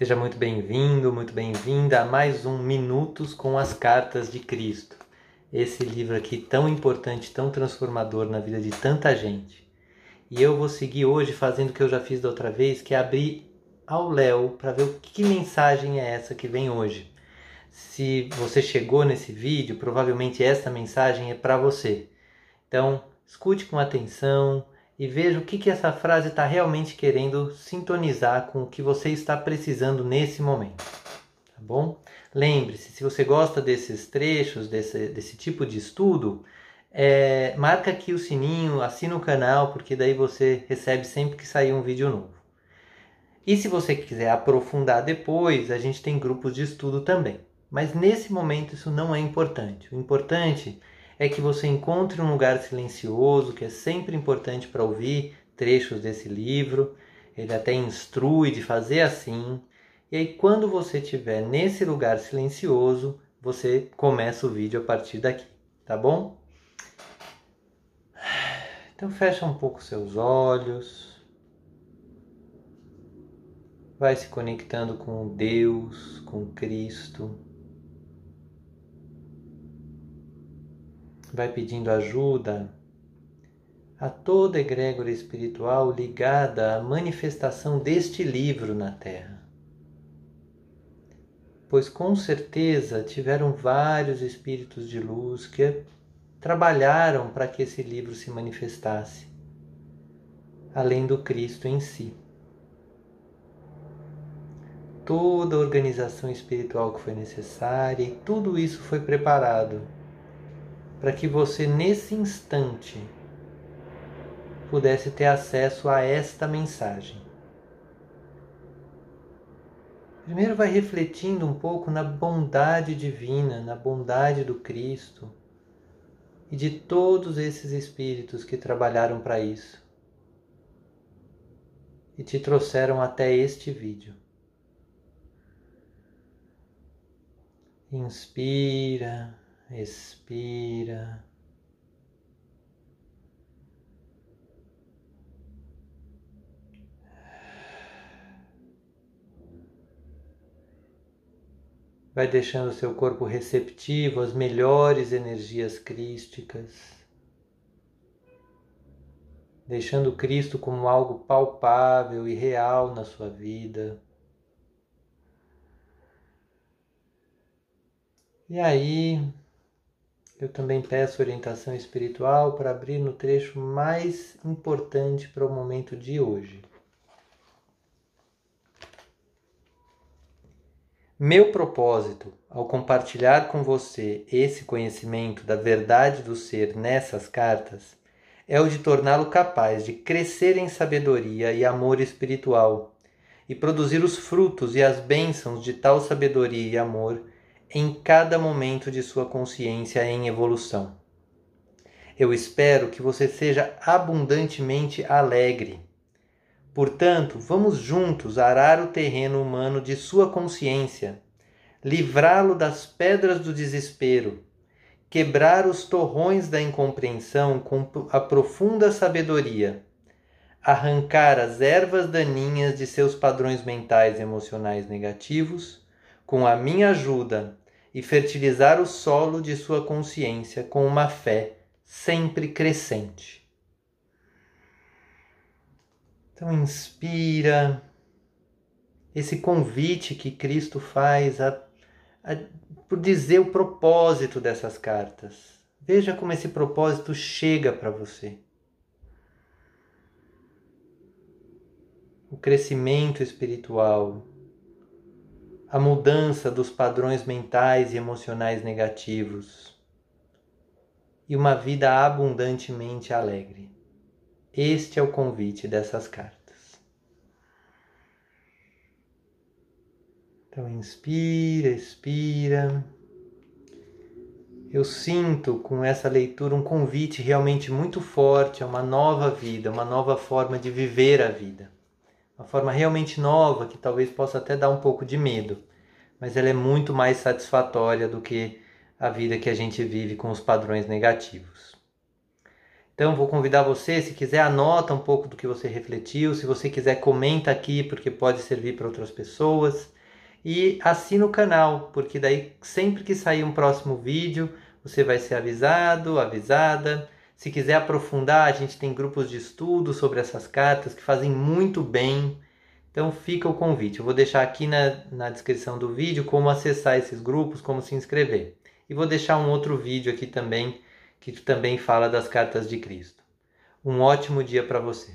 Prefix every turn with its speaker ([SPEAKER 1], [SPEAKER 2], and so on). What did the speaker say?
[SPEAKER 1] Seja muito bem-vindo, muito bem-vinda a mais um Minutos com as Cartas de Cristo. Esse livro aqui tão importante, tão transformador na vida de tanta gente. E eu vou seguir hoje fazendo o que eu já fiz da outra vez, que é abrir ao Léo para ver que mensagem é essa que vem hoje. Se você chegou nesse vídeo, provavelmente essa mensagem é para você. Então, escute com atenção, e veja o que, que essa frase está realmente querendo sintonizar com o que você está precisando nesse momento. Tá bom? Lembre-se, se você gosta desses trechos, desse, desse tipo de estudo, é, marca aqui o sininho, assina o canal, porque daí você recebe sempre que sair um vídeo novo. E se você quiser aprofundar depois, a gente tem grupos de estudo também. Mas nesse momento isso não é importante. O importante é que você encontre um lugar silencioso, que é sempre importante para ouvir trechos desse livro. Ele até instrui de fazer assim. E aí, quando você estiver nesse lugar silencioso, você começa o vídeo a partir daqui, tá bom? Então, fecha um pouco seus olhos. Vai se conectando com Deus, com Cristo. Vai pedindo ajuda a toda egrégora espiritual ligada à manifestação deste livro na Terra. Pois com certeza tiveram vários espíritos de luz que trabalharam para que esse livro se manifestasse, além do Cristo em si. Toda a organização espiritual que foi necessária e tudo isso foi preparado para que você nesse instante pudesse ter acesso a esta mensagem. Primeiro vai refletindo um pouco na bondade divina, na bondade do Cristo e de todos esses espíritos que trabalharam para isso e te trouxeram até este vídeo. Inspira expira. Vai deixando seu corpo receptivo às melhores energias crísticas, deixando Cristo como algo palpável e real na sua vida. E aí, eu também peço orientação espiritual para abrir no trecho mais importante para o momento de hoje. Meu propósito ao compartilhar com você esse conhecimento da verdade do ser nessas cartas é o de torná-lo capaz de crescer em sabedoria e amor espiritual e produzir os frutos e as bênçãos de tal sabedoria e amor em cada momento de sua consciência em evolução. Eu espero que você seja abundantemente alegre. Portanto, vamos juntos arar o terreno humano de sua consciência, livrá-lo das pedras do desespero, quebrar os torrões da incompreensão com a profunda sabedoria, arrancar as ervas daninhas de seus padrões mentais e emocionais negativos, com a minha ajuda e fertilizar o solo de sua consciência com uma fé sempre crescente. Então, inspira esse convite que Cristo faz a, a, por dizer o propósito dessas cartas. Veja como esse propósito chega para você. O crescimento espiritual, a mudança dos padrões mentais e emocionais negativos e uma vida abundantemente alegre. Este é o convite dessas cartas. Então, inspira, expira. Eu sinto com essa leitura um convite realmente muito forte a uma nova vida, uma nova forma de viver a vida uma forma realmente nova que talvez possa até dar um pouco de medo, mas ela é muito mais satisfatória do que a vida que a gente vive com os padrões negativos. Então vou convidar você, se quiser anota um pouco do que você refletiu, se você quiser comenta aqui porque pode servir para outras pessoas e assina o canal, porque daí sempre que sair um próximo vídeo, você vai ser avisado, avisada. Se quiser aprofundar, a gente tem grupos de estudo sobre essas cartas que fazem muito bem. Então fica o convite. Eu vou deixar aqui na, na descrição do vídeo como acessar esses grupos, como se inscrever. E vou deixar um outro vídeo aqui também que também fala das cartas de Cristo. Um ótimo dia para você.